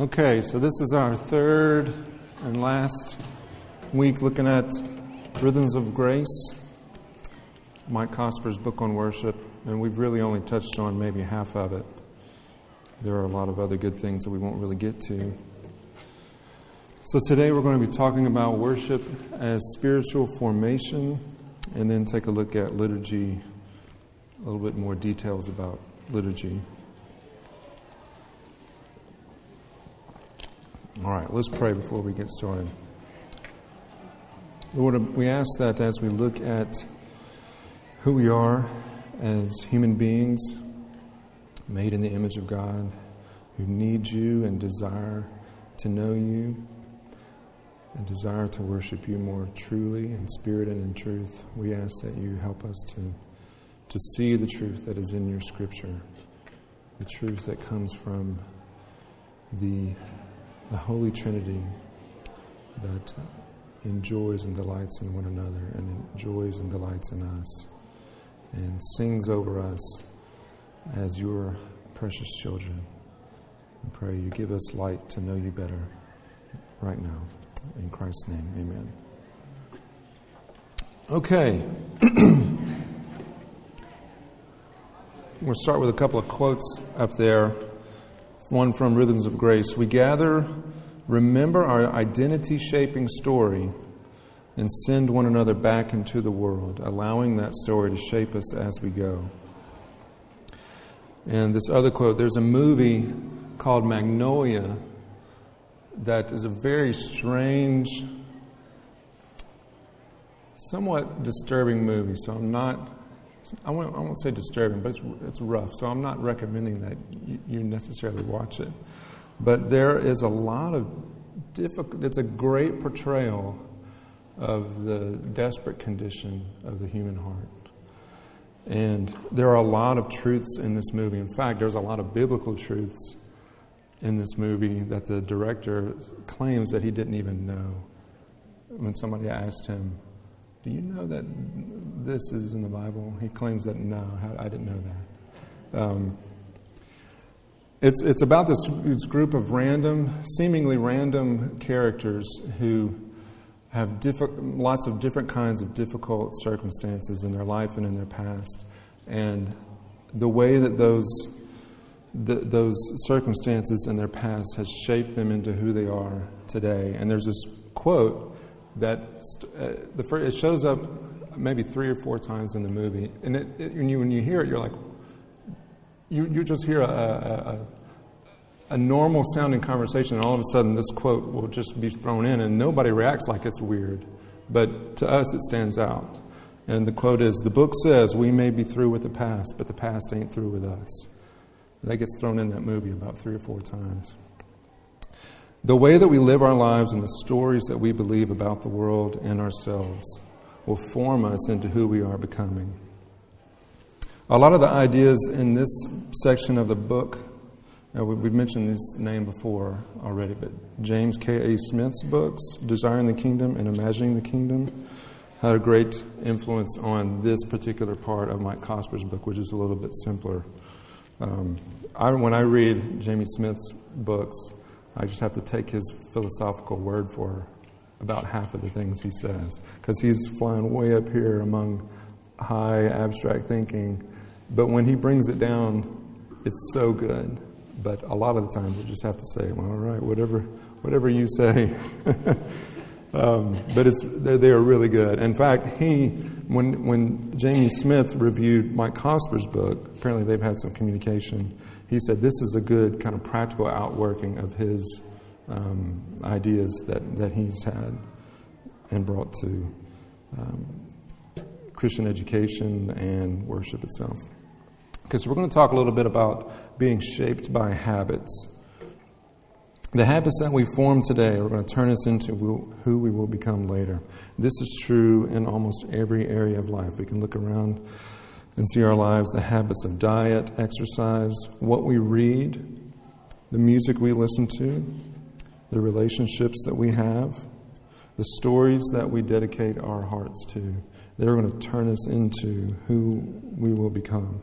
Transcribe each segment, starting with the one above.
Okay, so this is our third and last week looking at Rhythms of Grace, Mike Cosper's book on worship, and we've really only touched on maybe half of it. There are a lot of other good things that we won't really get to. So today we're going to be talking about worship as spiritual formation and then take a look at liturgy, a little bit more details about liturgy. All right, let's pray before we get started. Lord, we ask that as we look at who we are as human beings, made in the image of God, who need you and desire to know you, and desire to worship you more truly in spirit and in truth, we ask that you help us to, to see the truth that is in your scripture, the truth that comes from the the Holy Trinity that enjoys and delights in one another and enjoys and delights in us and sings over us as your precious children. I pray you give us light to know you better right now. In Christ's name, amen. Okay. we'll start with a couple of quotes up there one from Rhythms of Grace. We gather, remember our identity shaping story, and send one another back into the world, allowing that story to shape us as we go. And this other quote there's a movie called Magnolia that is a very strange, somewhat disturbing movie. So I'm not I won't, I won't say disturbing, but it's, it's rough. So I'm not recommending that you, necessarily watch it. But there is a lot of difficult, it's a great portrayal of the desperate condition of the human heart. And there are a lot of truths in this movie. In fact, there's a lot of biblical truths in this movie that the director claims that he didn't even know. When somebody asked him, do you know that this is in the Bible? He claims that no, I didn't know that. Um, it's, it's about this, this, group of random, seemingly random characters who have diffi- lots of different kinds of difficult circumstances in their life and in their past. And the way that those, the, those circumstances and their past has shaped them into who they are today. And there's this quote that uh, the first, it shows up maybe three or four times in the movie, and it, it, when, you, when you hear it, you're like, you, you just hear a, a, a, a normal sounding conversation, and all of a sudden this quote will just be thrown in, and nobody reacts like it's weird. But to us, it stands out. And the quote is The book says we may be through with the past, but the past ain't through with us. And That gets thrown in that movie about three or four times. The way that we live our lives and the stories that we believe about the world and ourselves will form us into who we are becoming. A lot of the ideas in this section of the book, uh, we've mentioned this name before already, but James K.A. Smith's books, Desiring the Kingdom and Imagining the Kingdom, had a great influence on this particular part of Mike Cosper's book, which is a little bit simpler. Um, I, when I read Jamie Smith's books, I just have to take his philosophical word for about half of the things he says because he's flying way up here among high abstract thinking. But when he brings it down, it's so good. But a lot of the times I just have to say, well, all right, whatever, whatever you say. um, but it's, they are really good. In fact, he, when, when Jamie Smith reviewed Mike Cosper's book, apparently they've had some communication he said this is a good kind of practical outworking of his um, ideas that, that he's had and brought to um, Christian education and worship itself. Okay, so we're going to talk a little bit about being shaped by habits. The habits that we form today are going to turn us into who we will become later. This is true in almost every area of life. We can look around and see our lives, the habits of diet, exercise, what we read, the music we listen to, the relationships that we have, the stories that we dedicate our hearts to. They're going to turn us into who we will become.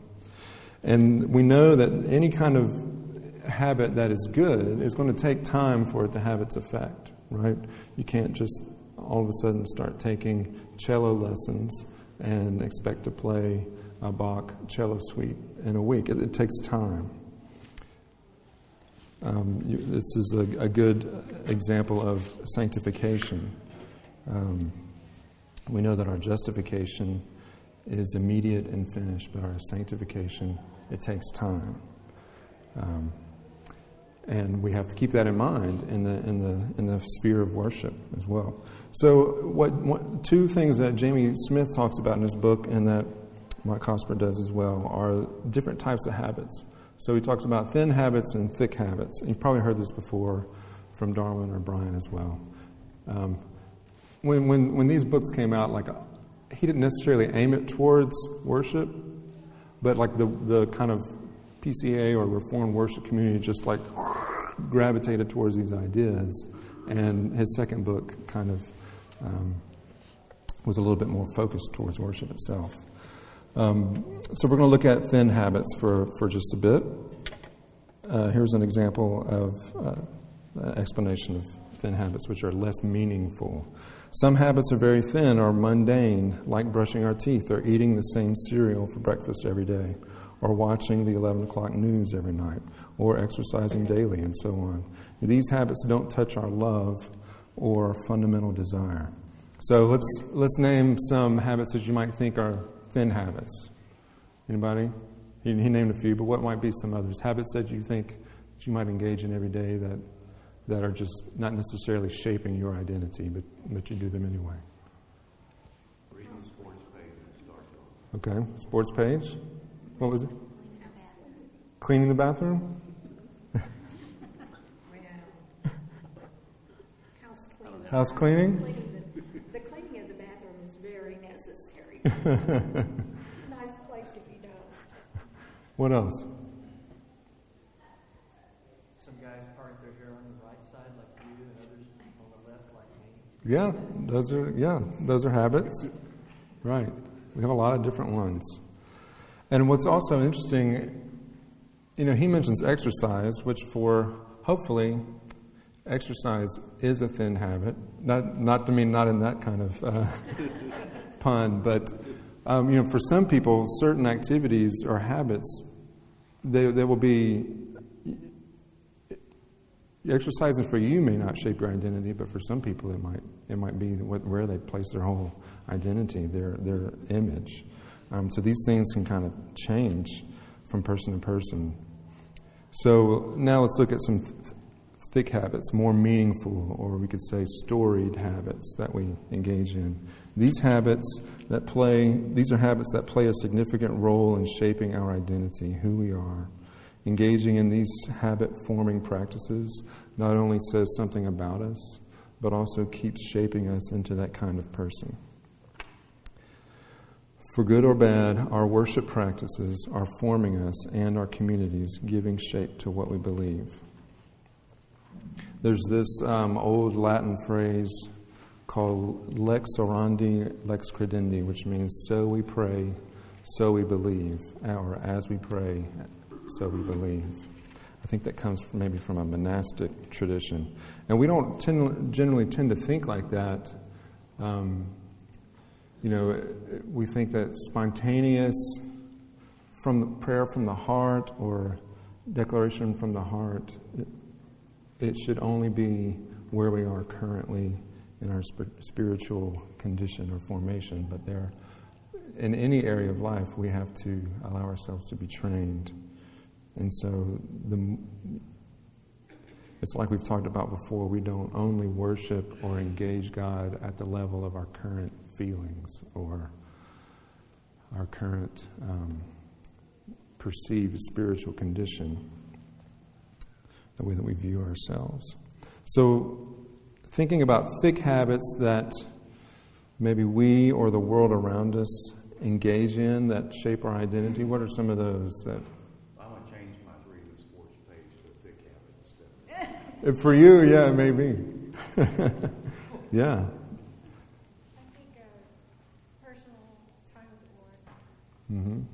And we know that any kind of habit that is good, it's going to take time for it to have its effect, right? You can't just all of a sudden start taking cello lessons and expect to play a Bach cello suite in a week. It, it takes time. Um, you, this is a, a, good example of sanctification. Um, we know that our justification is immediate and finished, but our sanctification, it takes time. Um, and we have to keep that in mind in the, in the, in the sphere of worship as well. So, what, what, two things that Jamie Smith talks about in his book and that Mike Cosper does as well are different types of habits. So, he talks about thin habits and thick habits. You've probably heard this before from Darwin or Brian as well. Um, when, when, when these books came out, like he didn't necessarily aim it towards worship, but like the, the kind of PCA or Reformed worship community just like gravitated towards these ideas. And his second book kind of um, was a little bit more focused towards worship itself. Um, so we're going to look at thin habits for, for just a bit. Uh, here's an example of uh, an explanation of thin habits, which are less meaningful. Some habits are very thin or mundane, like brushing our teeth or eating the same cereal for breakfast every day, or watching the 11 o'clock news every night, or exercising daily, and so on. These habits don't touch our love or our fundamental desire. So let's, let's name some habits that you might think are thin habits. Anybody? He, he named a few, but what might be some others? Habits that you think that you might engage in every day that that are just not necessarily shaping your identity, but, but you do them anyway. Reading sports page Okay, sports page. What was it? Cleaning the bathroom? House cleaning. House cleaning? Cleaning the, the cleaning of the bathroom is very necessary. nice place if you don't. What else? Some guys part their hair on the right side like you, and others on the left like me. Yeah, those are yeah, those are habits. Right. We have a lot of different ones. And what's also interesting, you know, he mentions exercise, which for hopefully exercise is a thin habit. Not not to mean not in that kind of uh, pun, but um, you know, for some people, certain activities or habits, they they will be exercising for you may not shape your identity, but for some people it might. It might be what, where they place their whole identity, their their image. Um, so these things can kind of change from person to person. So now let's look at some th- thick habits, more meaningful, or we could say storied habits that we engage in. These habits that play, these are habits that play a significant role in shaping our identity, who we are. Engaging in these habit forming practices not only says something about us, but also keeps shaping us into that kind of person. For good or bad, our worship practices are forming us and our communities, giving shape to what we believe. There's this um, old Latin phrase called lex orandi, lex credendi, which means so we pray, so we believe, or as we pray, so we believe. I think that comes from maybe from a monastic tradition. And we don't tend, generally tend to think like that. Um, you know, we think that spontaneous from the prayer from the heart or declaration from the heart, it, it should only be where we are currently in our sp- spiritual condition or formation. But there, in any area of life, we have to allow ourselves to be trained. And so the, it's like we've talked about before, we don't only worship or engage God at the level of our current feelings or our current um, perceived spiritual condition, the way that we view ourselves. So, thinking about thick habits that maybe we or the world around us engage in that shape our identity, what are some of those that I'm going to change my reading the sports page to a thick habit instead. For you, yeah, maybe. yeah. I think uh, personal time with the Lord, Mm-hmm. what the world would do, that would be shaping for me.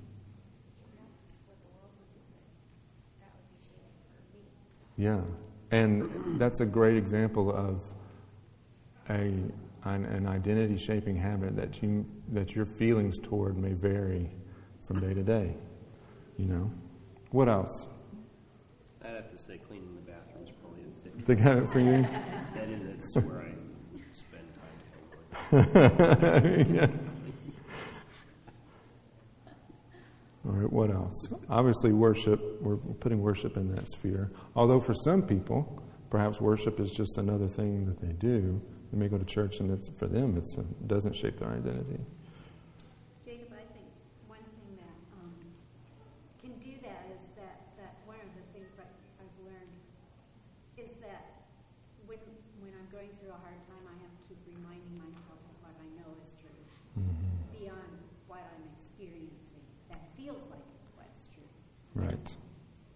Yeah, and that's a great example of a an, an identity shaping habit that you that your feelings toward may vary from day to day. You know, what else? I'd have to say cleaning the bathroom is probably a thick. They got it for you. That is, that's where I spend time. yeah. All right, what else? Obviously, worship, we're putting worship in that sphere. Although for some people, perhaps worship is just another thing that they do. They may go to church and it's for them, it's, it doesn't shape their identity. Jacob, I think one thing that um, can do that is that, that one of the things I've learned is that when, when I'm going through a hard time, I have to keep reminding myself of what I know is true beyond what I'm experiencing that feels like it's what's true. Right.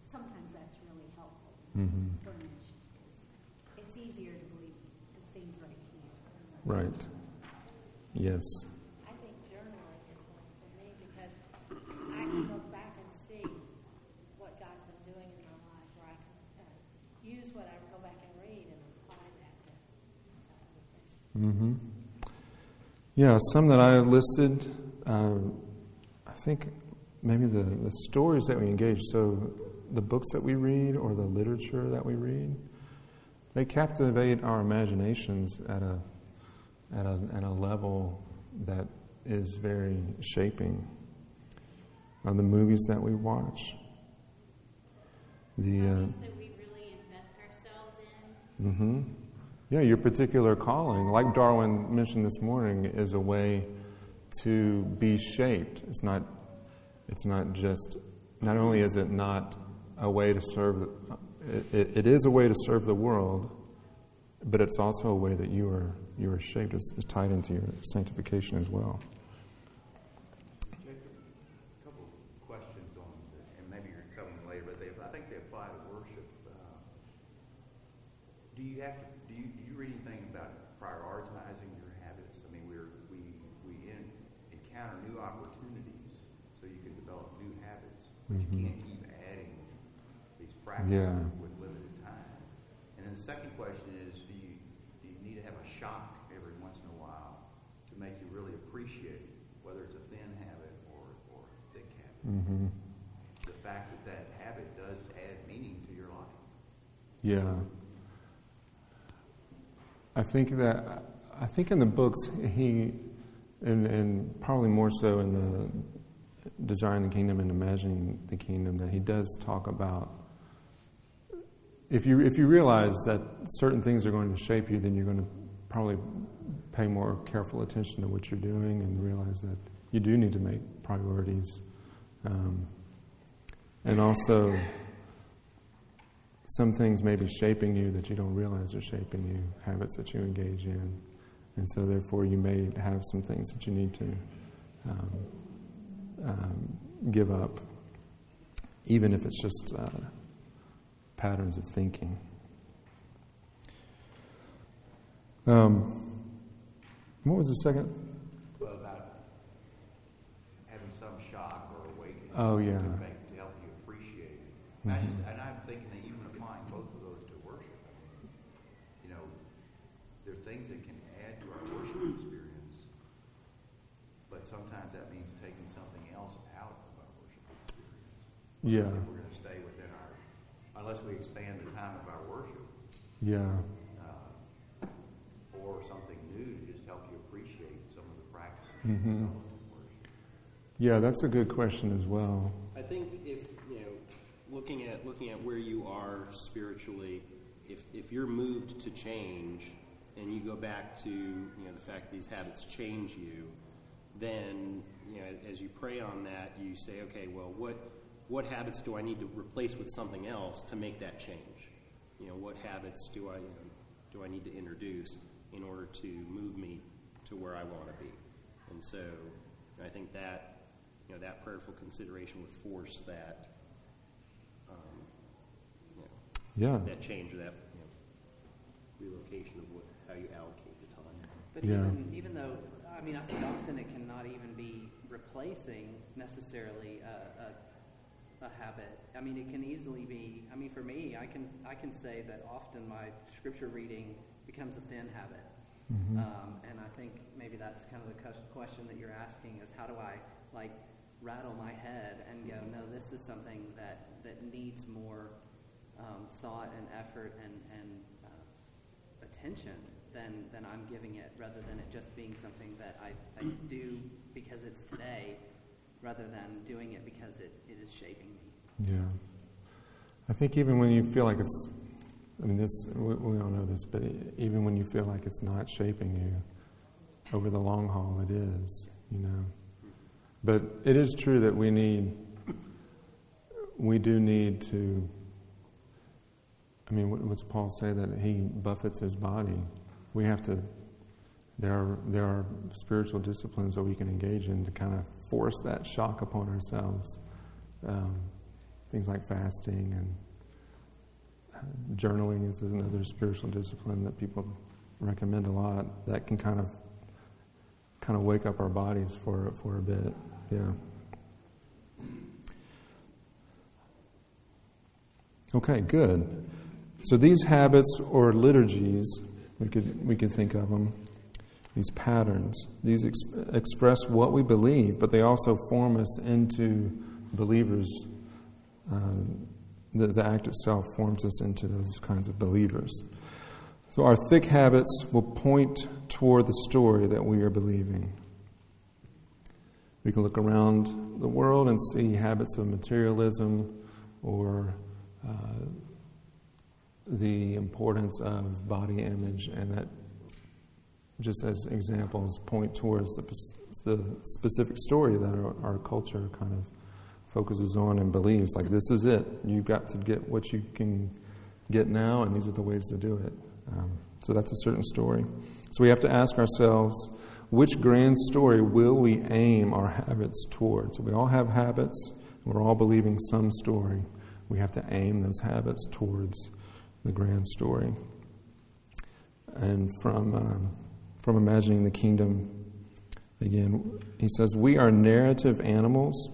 Sometimes that's really hmm me it's easier to believe things right here. Right. Yes. I think journaling is one for me because I can look back and see what God's been doing in my life, where I can uh, use what I go back and read and apply that to uh, other things. hmm Yeah, some that I listed, uh, I think maybe the, the stories that we engage, so the books that we read or the literature that we read, they captivate our imaginations at a, at a, at a level that is very shaping. Uh, the movies that we watch, the. Uh, Things that we really invest ourselves in. hmm Yeah, your particular calling, like Darwin mentioned this morning, is a way to be shaped. It's not. It's not just. Not only is it not a way to serve. It, it, is a way to serve the world, but it's also a way that you are you are shaped. is tied into your sanctification as well. Jacob, a couple of questions on, the- and maybe you're covering them later, but they, I think they apply to worship. Uh, Do you have to, do you, do you read anything about prioritizing your habits? I mean, we're, we, we en- encounter new opportunities, so you can develop new habits, but Mhm. you can't keep adding these Yeah. with limited time. And then the second question is, do you, do you need to have a shock every once in a while to make you really appreciate whether it's a thin habit or, or a thick habit? hmm The fact that that habit does add meaning to your life. Yeah. I think that I think in the books he, and, and probably more so in the desiring the kingdom and imagining the kingdom, that he does talk about. If you if you realize that certain things are going to shape you, then you're going to probably pay more careful attention to what you're doing and realize that you do need to make priorities, um, and also some things may be shaping you that you don't realize are shaping you, habits that you engage in. And so, therefore, you may have some things that you need to um, um, give up, even if it's just uh, patterns of thinking. Um, what was the second? Well, about having some shock or awakening. Oh, yeah. To, make, to help you appreciate it. And, I just, and I'm thinking that even applying both of those to worship, I mean, you know, there are things that can add to our worship experience, but sometimes that means taking something else out of our worship experience. Yeah, If we're going to stay within our, unless we expand the time of our worship, yeah, uh, or something new to just help you appreciate some of the practices Mhm. yeah. That's a good question as well. I think if you know, looking at looking at where you are spiritually, if if you're moved to change, and you go back to you know the fact these habits change you, then you know as you pray on that, you say, okay, well, what what habits do I need to replace with something else to make that change? You know, what habits do I you know, do I need to introduce in order to move me to where I want to be? And so, I think that you know that prayerful consideration would force that um, you know, Yeah, that change or that you know, relocation of what, how you allocate the time. But Yeah. even, even though, I mean, I think often it cannot even be replacing necessarily a, a a habit. I mean, it can easily be. I mean, for me, I can I can say that often my scripture reading becomes a thin habit, Mhm. um, and I think maybe that's kind of the question that you're asking is how do I like rattle my head and go, no, this is something that that needs more um, thought and effort and and uh, attention than than I'm giving it, rather than it just being something that I, I do because it's today, rather than doing it because it, it is shaping me. Yeah. I think even when you feel like it's, I mean, this, we, we all know this, but even when you feel like it's not shaping you, over the long haul, it is, you know. But it is true that we need, we do need to, I mean, what- what's Paul say that he buffets his body? We have to, there are, there are spiritual disciplines that we can engage in to kind of force that shock upon ourselves. Um, things like fasting and uh, journaling is another spiritual discipline that people recommend a lot that can kind of kind of wake up our bodies for for a bit. Yeah. Okay good. So these habits or liturgies we could we could think of them these patterns these ex- express what we believe but they also form us into believers uh, the, the act itself forms us into those kinds of believers. So our thick habits will point toward the story that we are believing. We can look around the world and see habits of materialism or uh, the importance of body image, and that, just as examples, point towards the, the specific story that our, our culture kind of focuses on and believes. Like, this is it. You've got to get what you can get now, and these are the ways to do it. Um, so that's a certain story. So we have to ask ourselves which grand story will we aim our habits towards? We all have habits, we're all believing some story. We have to aim those habits towards the grand story. And from, um, from Imagining the Kingdom, again, he says, We are narrative animals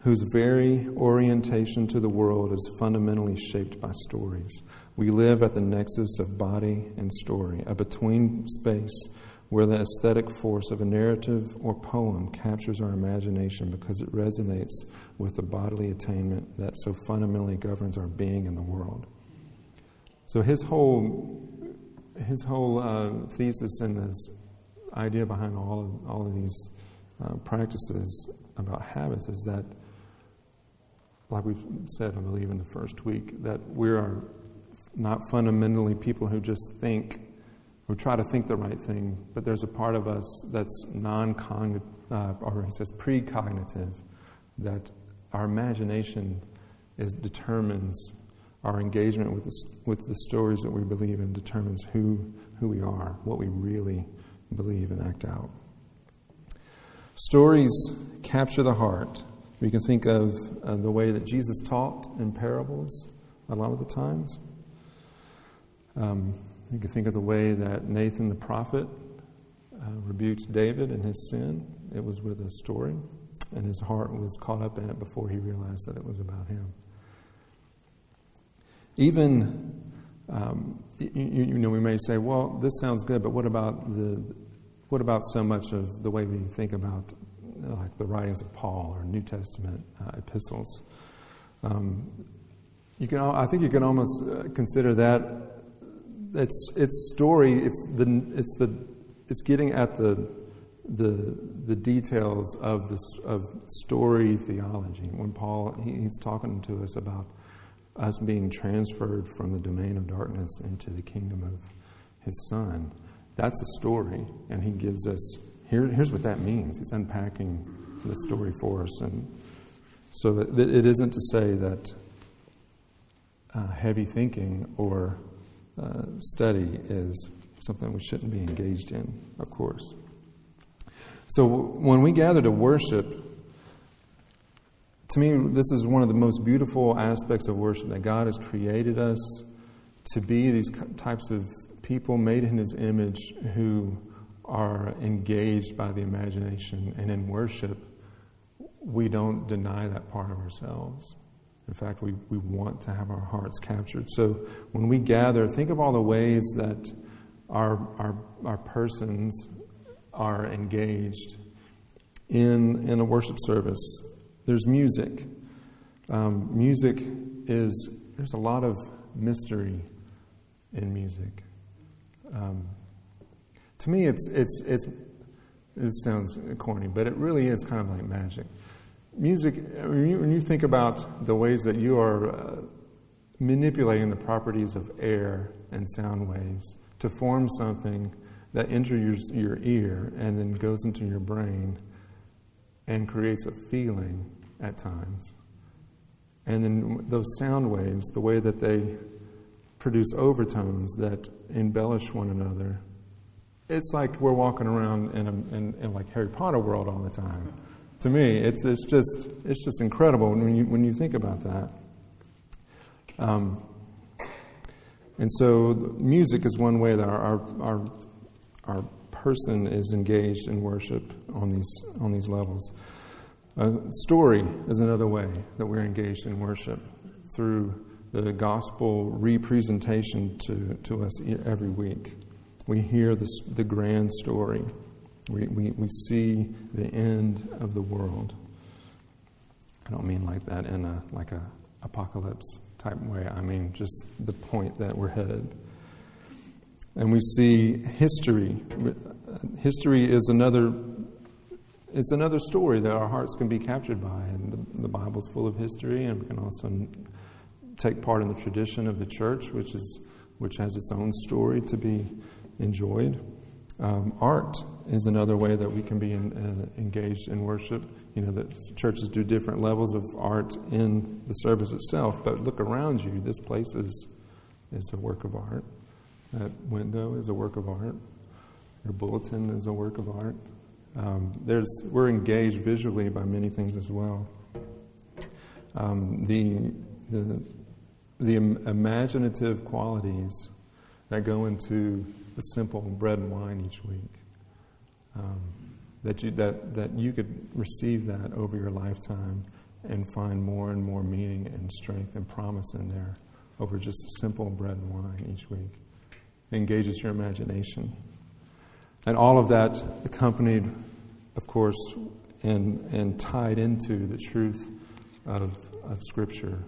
whose very orientation to the world is fundamentally shaped by stories. We live at the nexus of body and story, a between space where the aesthetic force of a narrative or poem captures our imagination because it resonates with the bodily attunement that so fundamentally governs our being in the world. So his whole his whole uh, thesis and this idea behind all of, all of these uh, practices about habits is that like we've said, I believe, in the first week, that we are not fundamentally people who just think or try to think the right thing, but there's a part of us that's non cognitive, uh, or he says precognitive, that our imagination is, determines our engagement with the, with the stories that we believe in, determines who, who we are, what we really believe and act out. Stories capture the heart. We can think of uh, the way that Jesus taught in parables a lot of the times. Um, you can think of the way that Nathan the prophet uh, rebuked David in his sin. It was with a story, and his heart was caught up in it before he realized that it was about him. Even, um, you, you, know, we may say, well, this sounds good, but what about the, what about so much of the way we think about like the writings of Paul or New Testament uh, epistles. Um, you can, I think you can almost uh, consider that it's its story. It's the it's the it's getting at the the the details of the of story theology. When Paul he, he's talking to us about us being transferred from the domain of darkness into the kingdom of his Son. That's a story, and he gives us here, here's what that means. He's unpacking the story for us. And so that it isn't to say that uh, heavy thinking or uh, study is something we shouldn't be engaged in, of course. So when we gather to worship, to me, this is one of the most beautiful aspects of worship that God has created us to be these types of people made in His image who are engaged by the imagination. And in worship, we don't deny that part of ourselves. In fact, we, we want to have our hearts captured. So when we gather, think of all the ways that our, our, our persons are engaged in, in a worship service. There's music. Um, music is, there's a lot of mystery in music. Um, to me, it's, it's, it's, it sounds corny, but it really is kind of like magic. Music, when you, when you think about the ways that you are uh, manipulating the properties of air and sound waves to form something that enters your, your ear and then goes into your brain and creates a feeling at times. And then those sound waves, the way that they produce overtones that embellish one another, it's like we're walking around in, a, in, in like Harry Potter world all the time. To me, it's, it's, just, it's just incredible when you, when you think about that. Um, and so, music is one way that our, our, our, our person is engaged in worship on these, on these levels. Story is another way that we're engaged in worship through the gospel representation to, to us every week. We hear the, the grand story, we, we, we see the end of the world. I don't mean like that in a like a apocalypse type way. I mean just the point that we're headed. And we see history. History is another it's another story that our hearts can be captured by. And the, the Bible's full of history, and we can also take part in the tradition of the church, which, is, which has its own story to be enjoyed. Um, art is another way that we can be in, uh, engaged in worship. You know, that churches do different levels of art in the service itself, but look around you. This place is, is a work of art. That window is a work of art. Your bulletin is a work of art. Um, there's, we're engaged visually by many things as well. Um, the, the, the imaginative qualities that go into a simple bread and wine each week. Um, that, you, that, that you could receive that over your lifetime and find more and more meaning and strength and promise in there over just a simple bread and wine each week. Engages your imagination. And all of that accompanied, of course, and, and tied into the truth of, of Scripture,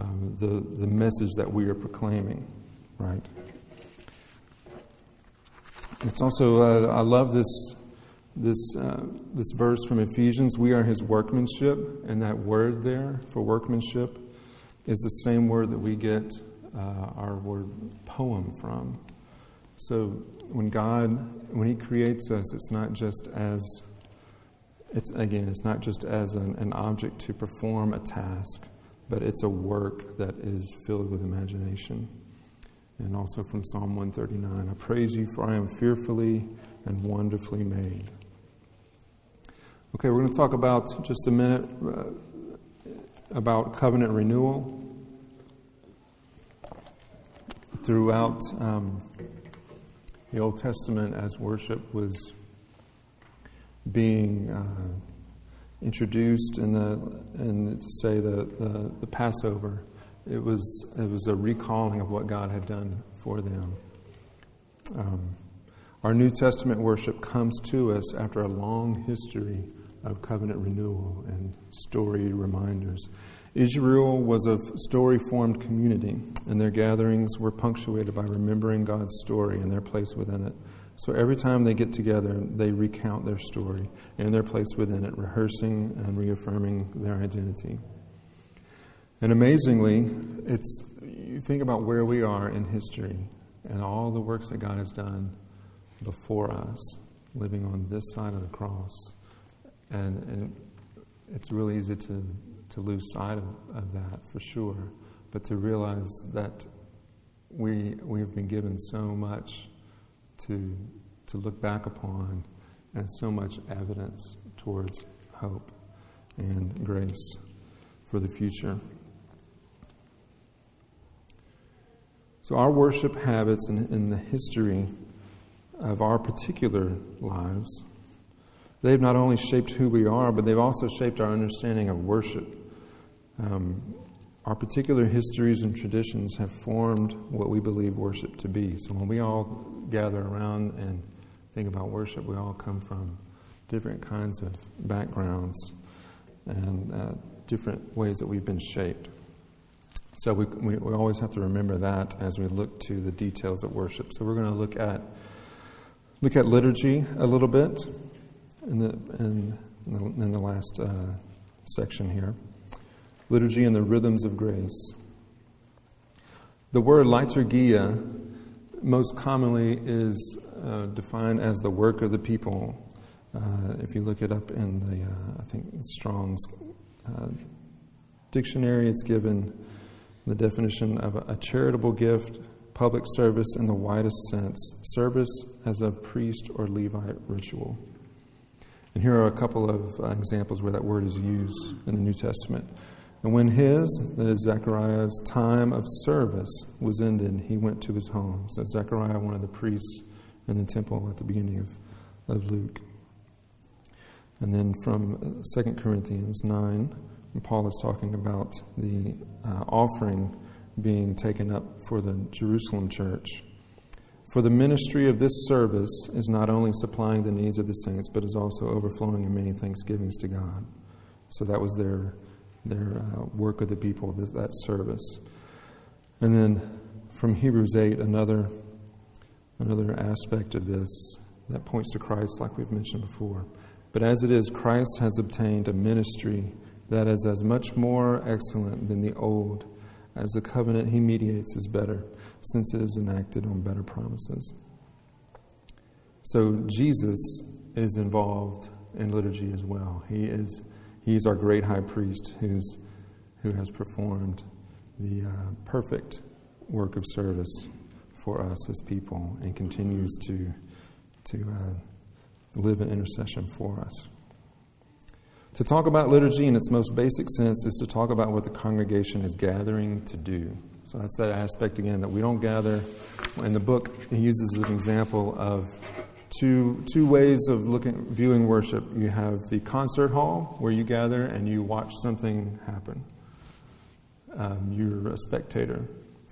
um, the, the message that we are proclaiming, right? It's also, uh, I love this, this, uh, this verse from Ephesians. We are his workmanship, and that word there for workmanship is the same word that we get uh, our word poem from. So when God, when He creates us, it's not just as, it's again, it's not just as an, an object to perform a task, but it's a work that is filled with imagination and also from Psalm 139 I praise you, for I am fearfully and wonderfully made. Okay, we're going to talk about just a minute uh, about covenant renewal. Throughout um, the Old Testament, as worship was being uh, introduced in the, in say the, the, the Passover, it was, it was a recalling of what God had done for them. Um, our New Testament worship comes to us after a long history of covenant renewal and story reminders. Israel was a story formed community, and their gatherings were punctuated by remembering God's story and their place within it. So every time they get together, they recount their story and their place within it, rehearsing and reaffirming their identity. And amazingly, it's you think about where we are in history and all the works that God has done before us, living on this side of the cross. And, and it's really easy to, to lose sight of, of that for sure, but to realize that we, we have been given so much to, to look back upon and so much evidence towards hope and grace for the future. So, our worship habits and, the history of our particular lives, they've not only shaped who we are, but they've also shaped our understanding of worship. Um, our particular histories and traditions have formed what we believe worship to be. So when we all gather around and think about worship, we all come from different kinds of backgrounds and uh, different ways that we've been shaped. So we, we, we, always have to remember that as we look to the details of worship. So we're going to look at look at liturgy a little bit in the in, in the, in the last uh, section here. Liturgy and the rhythms of grace. The word liturgia most commonly is uh, defined as the work of the people. Uh, if you look it up in the, uh, I think Strong's uh, dictionary, it's given the definition of a, a charitable gift, public service in the widest sense, service as of priest or Levite ritual. And here are a couple of uh, examples where that word is used in the New Testament. And when his, that is Zechariah's, time of service was ended, he went to his home. So Zechariah, one of the priests in the temple at the beginning of, of Luke. And then from 2 uh, Corinthians 9, Paul is talking about the uh, offering being taken up for the Jerusalem church. For the ministry of this service is not only supplying the needs of the saints, but is also overflowing in many thanksgivings to God. So that was their their uh, work of the people, that service. And then from Hebrews 8, another, another aspect of this that points to Christ, like we've mentioned before. But as it is, Christ has obtained a ministry that is as much more excellent than the old, as the covenant he mediates is better, since it is enacted on better promises. So Jesus is involved in liturgy as well. He is He's our great high priest who's, who has performed the uh, perfect work of service for us as people and continues to, to uh, live in intercession for us. To talk about liturgy in its most basic sense is to talk about what the congregation is gathering to do. So that's that aspect again that we don't gather. In the book, he uses an example of two, two ways of looking, viewing worship. You have the concert hall, where you gather and you watch something happen. Um, you're a spectator,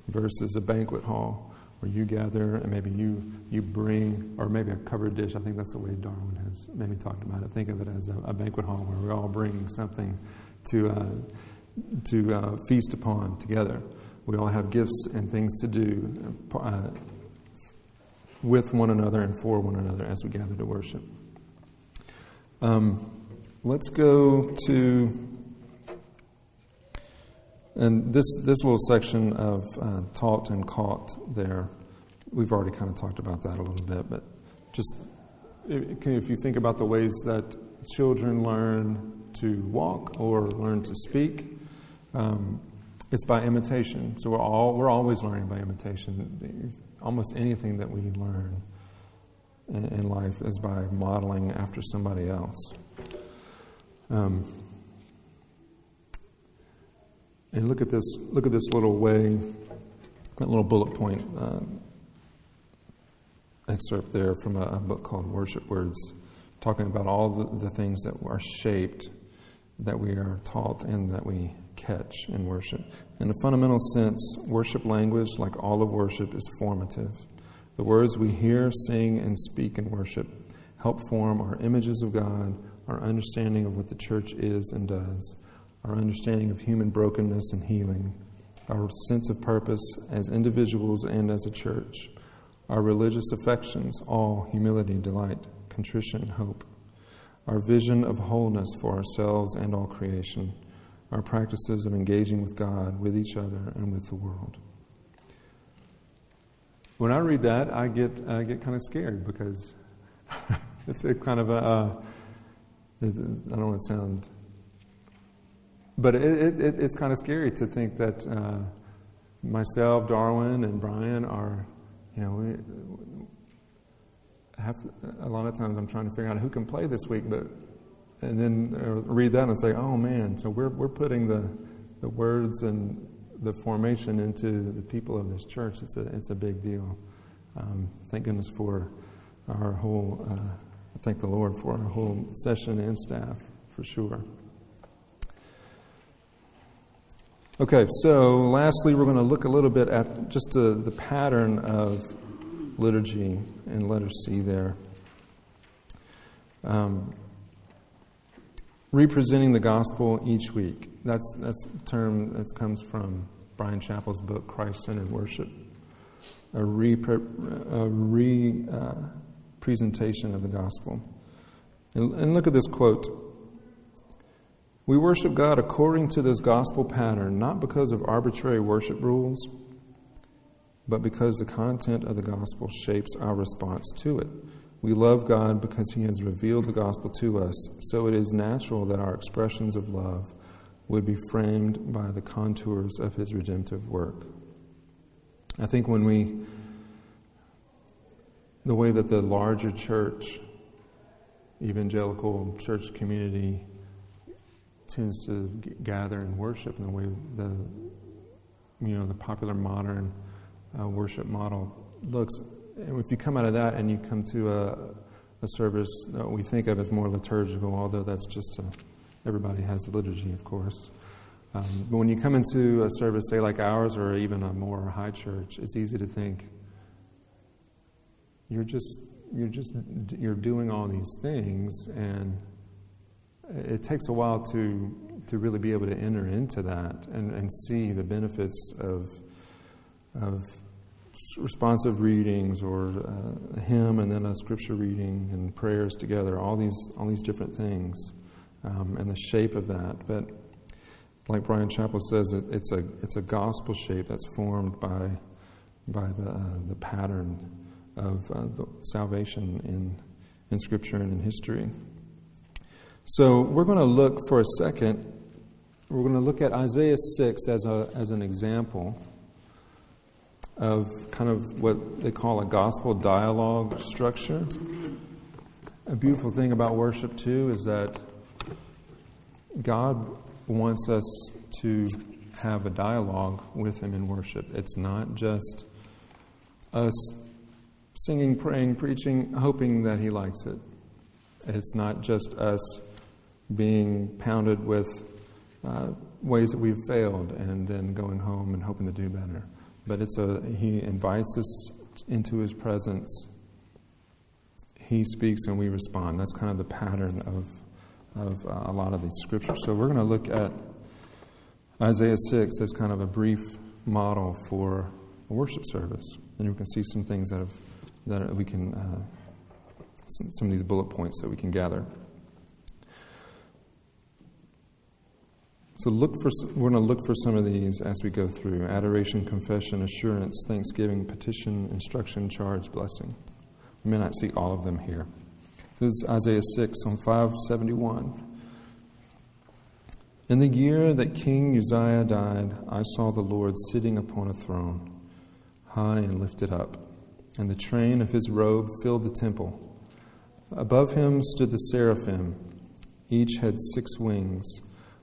versus a banquet hall, where you gather and maybe you, you bring, or maybe a covered dish. I think that's the way Darwin has maybe talked about it. Think of it as a, a banquet hall where we're all bring something to, uh, to uh, feast upon together. We all have gifts and things to do. Uh, with one another and for one another as we gather to worship. Um, let's go to and this this little section of uh, taught and caught there. We've already kind of talked about that a little bit, but just if you think about the ways that children learn to walk or learn to speak, um, it's by imitation. So we're all we're always learning by imitation almost anything that we learn in, in life is by modeling after somebody else. Um, and look at this. Look at this little way, that little bullet point uh, excerpt there from a, a, book called Worship Words, talking about all the, the things that are shaped, that we are taught, and that we catch in worship. In a fundamental sense, worship language, like all of worship, is formative. The words we hear, sing, and speak in worship help form our images of God, our understanding of what the church is and does, our understanding of human brokenness and healing, our sense of purpose as individuals and as a church, our religious affections, all humility, delight, contrition, hope, our vision of wholeness for ourselves and all creation our practices of engaging with God, with each other, and with the world. When I read that, I get, I get kind of scared because it's a kind of a, uh, I don't want to sound, but it, it, it's kind of scary to think that uh, myself, Darwin, and Brian are, you know, we have a lot of times I'm trying to figure out who can play this week, but and then uh, read that and say, oh man, so we're, we're putting the, the words and the formation into the people of this church. It's a, it's a big deal. Um, thank goodness for our whole, uh, thank the Lord for our whole session and staff, for sure. Okay, so lastly, we're going to look a little bit at just the, the pattern of liturgy in letter C there. Um, representing the gospel each week. That's, that's a term that comes from Bryan Chapell's book, Christ Centered Worship. A, repre- a re uh, presentation of the gospel. And, and look at this quote. We worship God according to this gospel pattern, not because of arbitrary worship rules, but because the content of the gospel shapes our response to it. We love God because He has revealed the gospel to us, so it is natural that our expressions of love would be framed by the contours of His redemptive work. I think when we, the way that the larger church, evangelical church community, tends to gather and worship, and the way the, you know, the popular modern uh, worship model looks, if you come out of that and you come to a, a service that we think of as more liturgical, although that's just a, everybody has a liturgy, of course. Um, but when you come into a service, say like ours, or even a more high church, it's easy to think you're just you're just you're doing all these things, and it takes a while to to really be able to enter into that and, and see the benefits of of responsive readings or uh, a hymn and then a scripture reading and prayers together, all these, all these different things um, and the shape of that. But like Bryan Chapell says, it, it's, a, it's a gospel shape that's formed by, by the, uh, the pattern of uh, the salvation in, in scripture and in history. So we're going to look for a second, we're going to look at Isaiah 6 as, a, as an example of kind of what they call a gospel dialogue structure. A beautiful thing about worship, too, is that God wants us to have a dialogue with Him in worship. It's not just us singing, praying, preaching, hoping that He likes it. It's not just us being pounded with uh, ways that we've failed and then going home and hoping to do better but it's a he invites us into his presence. He speaks and we respond. That's kind of the pattern of of uh, a lot of these scriptures. So we're going to look at Isaiah 6 as kind of a brief model for a worship service, and we can see some things that have that we can uh, some, some of these bullet points that we can gather. So look for we're going to look for some of these as we go through adoration, confession, assurance, thanksgiving, petition, instruction, charge, blessing. We may not see all of them here. This is Isaiah 6 on 571. In the year that King Uzziah died, I saw the Lord sitting upon a throne, high and lifted up, and the train of his robe filled the temple. Above him stood the seraphim. Each had six wings.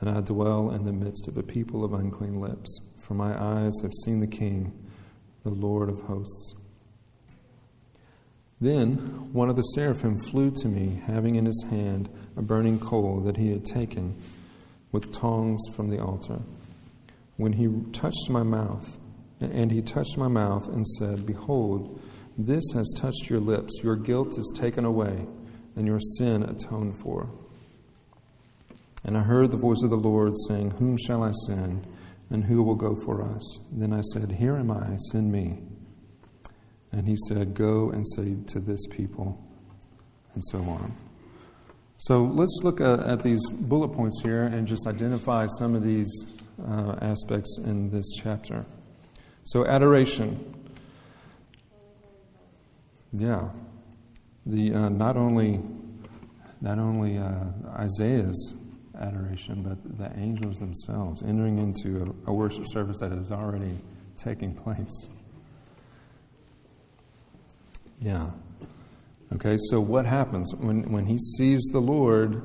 and I dwell in the midst of a people of unclean lips. For my eyes have seen the King, the Lord of hosts. Then one of the seraphim flew to me, having in his hand a burning coal that he had taken with tongs from the altar. When he touched my mouth, and he touched my mouth and said, Behold, this has touched your lips. Your guilt is taken away, and your sin atoned for. And I heard the voice of the Lord saying, Whom shall I send? And who will go for us? Then I said, Here am I, send me. And he said, Go and say to this people, and so on. So let's look at, these bullet points here and just identify some of these uh, aspects in this chapter. So, adoration. Yeah. The, uh, not only, not only uh, Isaiah's adoration, but the angels themselves entering into a, a worship service that is already taking place. Yeah. Okay, so what happens when, when he sees the Lord?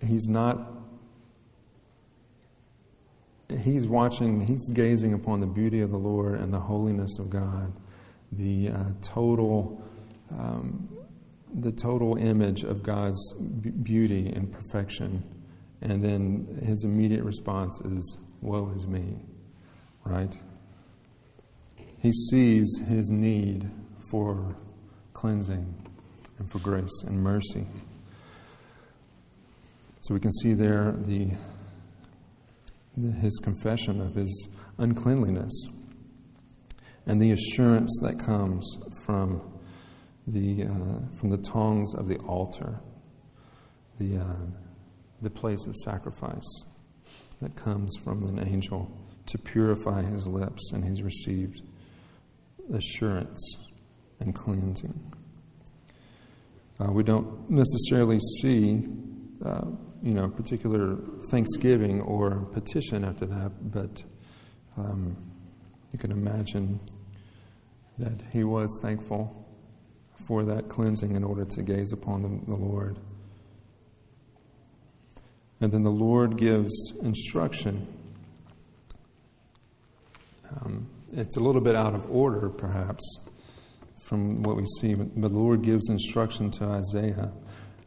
He's not, he's watching, he's gazing upon the beauty of the Lord and the holiness of God, the uh, total, um, the total image of God's beauty and perfection. And then his immediate response is, Woe is me, right? He sees his need for cleansing and for grace and mercy. So we can see there the, the, his confession of his uncleanliness and the assurance that comes from the, uh, from the tongs of the altar, the, uh, the place of sacrifice that comes from an angel to purify his lips, and he's received assurance and cleansing. Uh, we don't necessarily see, uh, you know, particular thanksgiving or petition after that, but um, you can imagine that he was thankful for that cleansing in order to gaze upon the, the Lord. And then the Lord gives instruction. Um, it's a little bit out of order, perhaps, from what we see, but, the Lord gives instruction to Isaiah,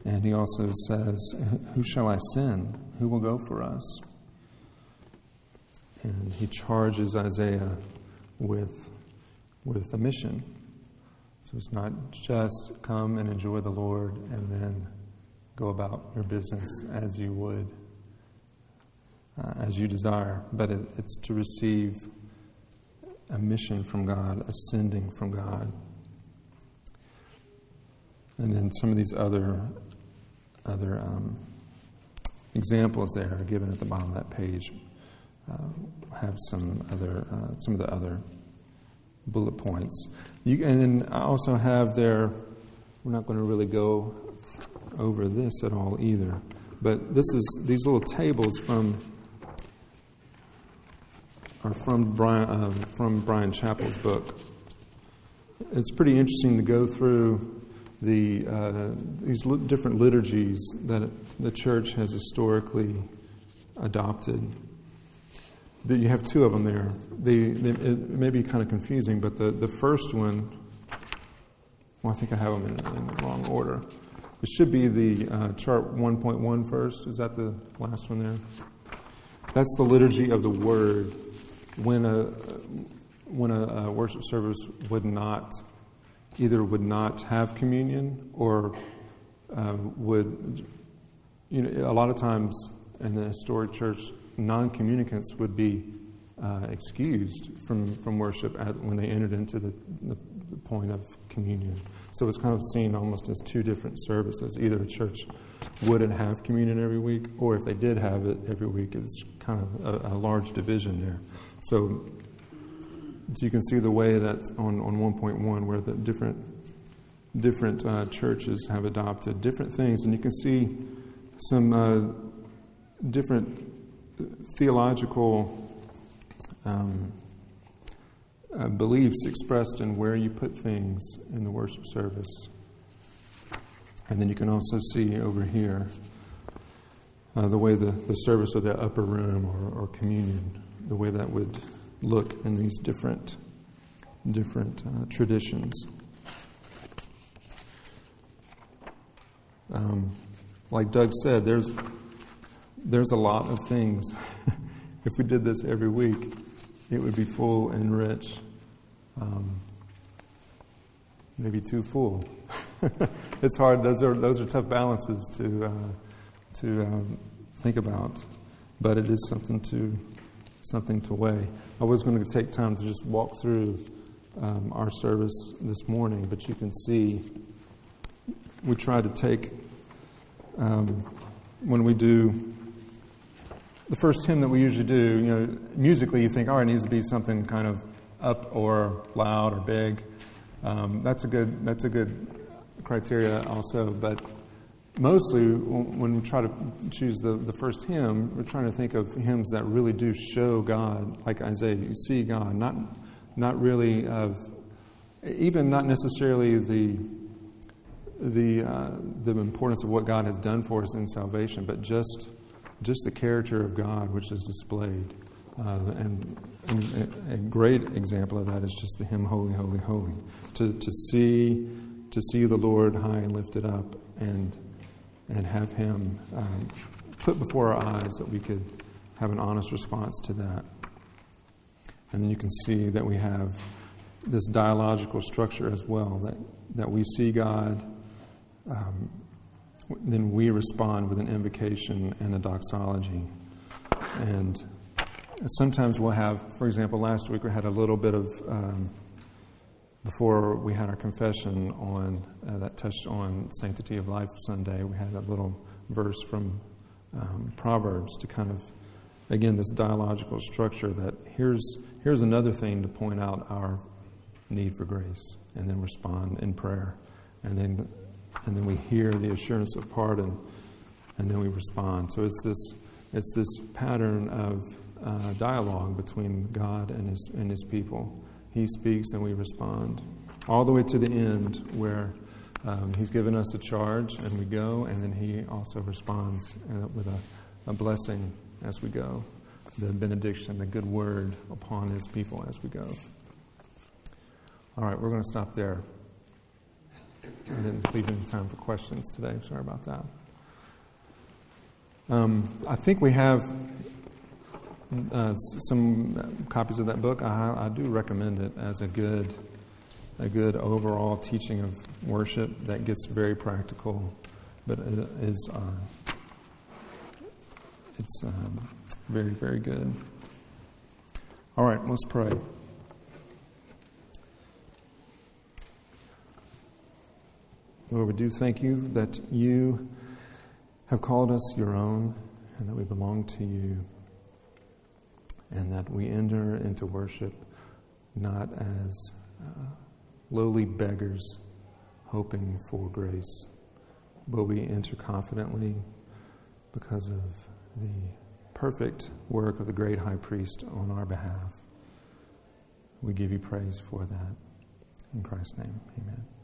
and he also says, Who shall I send? Who will go for us? And he charges Isaiah with, with a mission. So it's not just come and enjoy the Lord and then go about your business as you would, uh, as you desire, but it, it's to receive a mission from God, ascending from God. And then some of these other other um, examples there are given at the bottom of that page. Uh, have some other uh, some of the other bullet points. You, and then I also have there. We're not going to really go over this at all either, but this is these little tables from are from Bryan uh, from Bryan Chapell's book. It's pretty interesting to go through the, uh, these li- different liturgies that the church has historically adopted. The, you have two of them there. The, the, it may be kind of confusing, but the, the first one, well, I think I have them in, in the wrong order. It should be the uh, chart 1.1 first. Is that the last one there? That's the liturgy of the word when a, when a, a worship service would not either would not have communion or uh, would, you know, a lot of times in the historic church, non communicants would be uh, excused from, from worship at, when they entered into the, the, the, point of communion. So it's kind of seen almost as two different services. Either a church wouldn't have communion every week, or if they did have it every week, it's kind of a, a large division there. So so you can see the way that on, on 1.1 where the different different uh, churches have adopted different things, and you can see some uh, different theological um, uh, beliefs expressed in where you put things in the worship service. And then you can also see over here uh, the way the, the service of the upper room or, or communion, the way that would look in these different different uh, traditions. Um, like Doug said, there's there's a lot of things. if we did this every week, it would be full and rich. Um, maybe too full. it's hard. Those are those are tough balances to uh, to um, think about, but it is something to something to weigh. I was going to take time to just walk through um, our service this morning, but you can see we try to take, um, when we do the first hymn that we usually do, you know, musically you think, oh, it needs to be something kind of up or loud or big. Um, that's a good that's a good criteria also, but mostly when we try to choose the, the first hymn, we're trying to think of hymns that really do show God, like Isaiah, you see God, not, not really of, even not necessarily the, the, uh, the importance of what God has done for us in salvation, but just, just the character of God which is displayed. Uh, and, and, a great example of that is just the hymn "Holy, Holy, Holy." To, to see to see the Lord high and lifted up, and and have Him um, put before our eyes that we could have an honest response to that. And then you can see that we have this dialogical structure as well that, that we see God, um, then we respond with an invocation and a doxology. And sometimes we'll have, for example, last week we had a little bit of, um, before we had our confession on, uh, that touched on Sanctity of Life Sunday, we had a little verse from um, Proverbs to kind of, again, this dialogical structure that here's, here's another thing to point out our need for grace and then respond in prayer. And then, and then we hear the assurance of pardon and then we respond. So it's this, it's this pattern of uh, dialogue between God and his, and his people. He speaks and we respond. All the way to the end where um, He's given us a charge and we go, and then He also responds uh, with a, a blessing as we go the benediction, the good word upon His people as we go. All right, we're going to stop there. I didn't leave any time for questions today. Sorry about that. Um, I think we have uh, some copies of that book. I, I, do recommend it as a good, a good overall teaching of worship that gets very practical, but is uh, it's um, very very good. All right, let's pray. Lord, we do thank you that you have called us your own and that we belong to you and that we enter into worship not as uh, lowly beggars hoping for grace, but we enter confidently because of the perfect work of the great high priest on our behalf. We give you praise for that. In Christ's name, amen.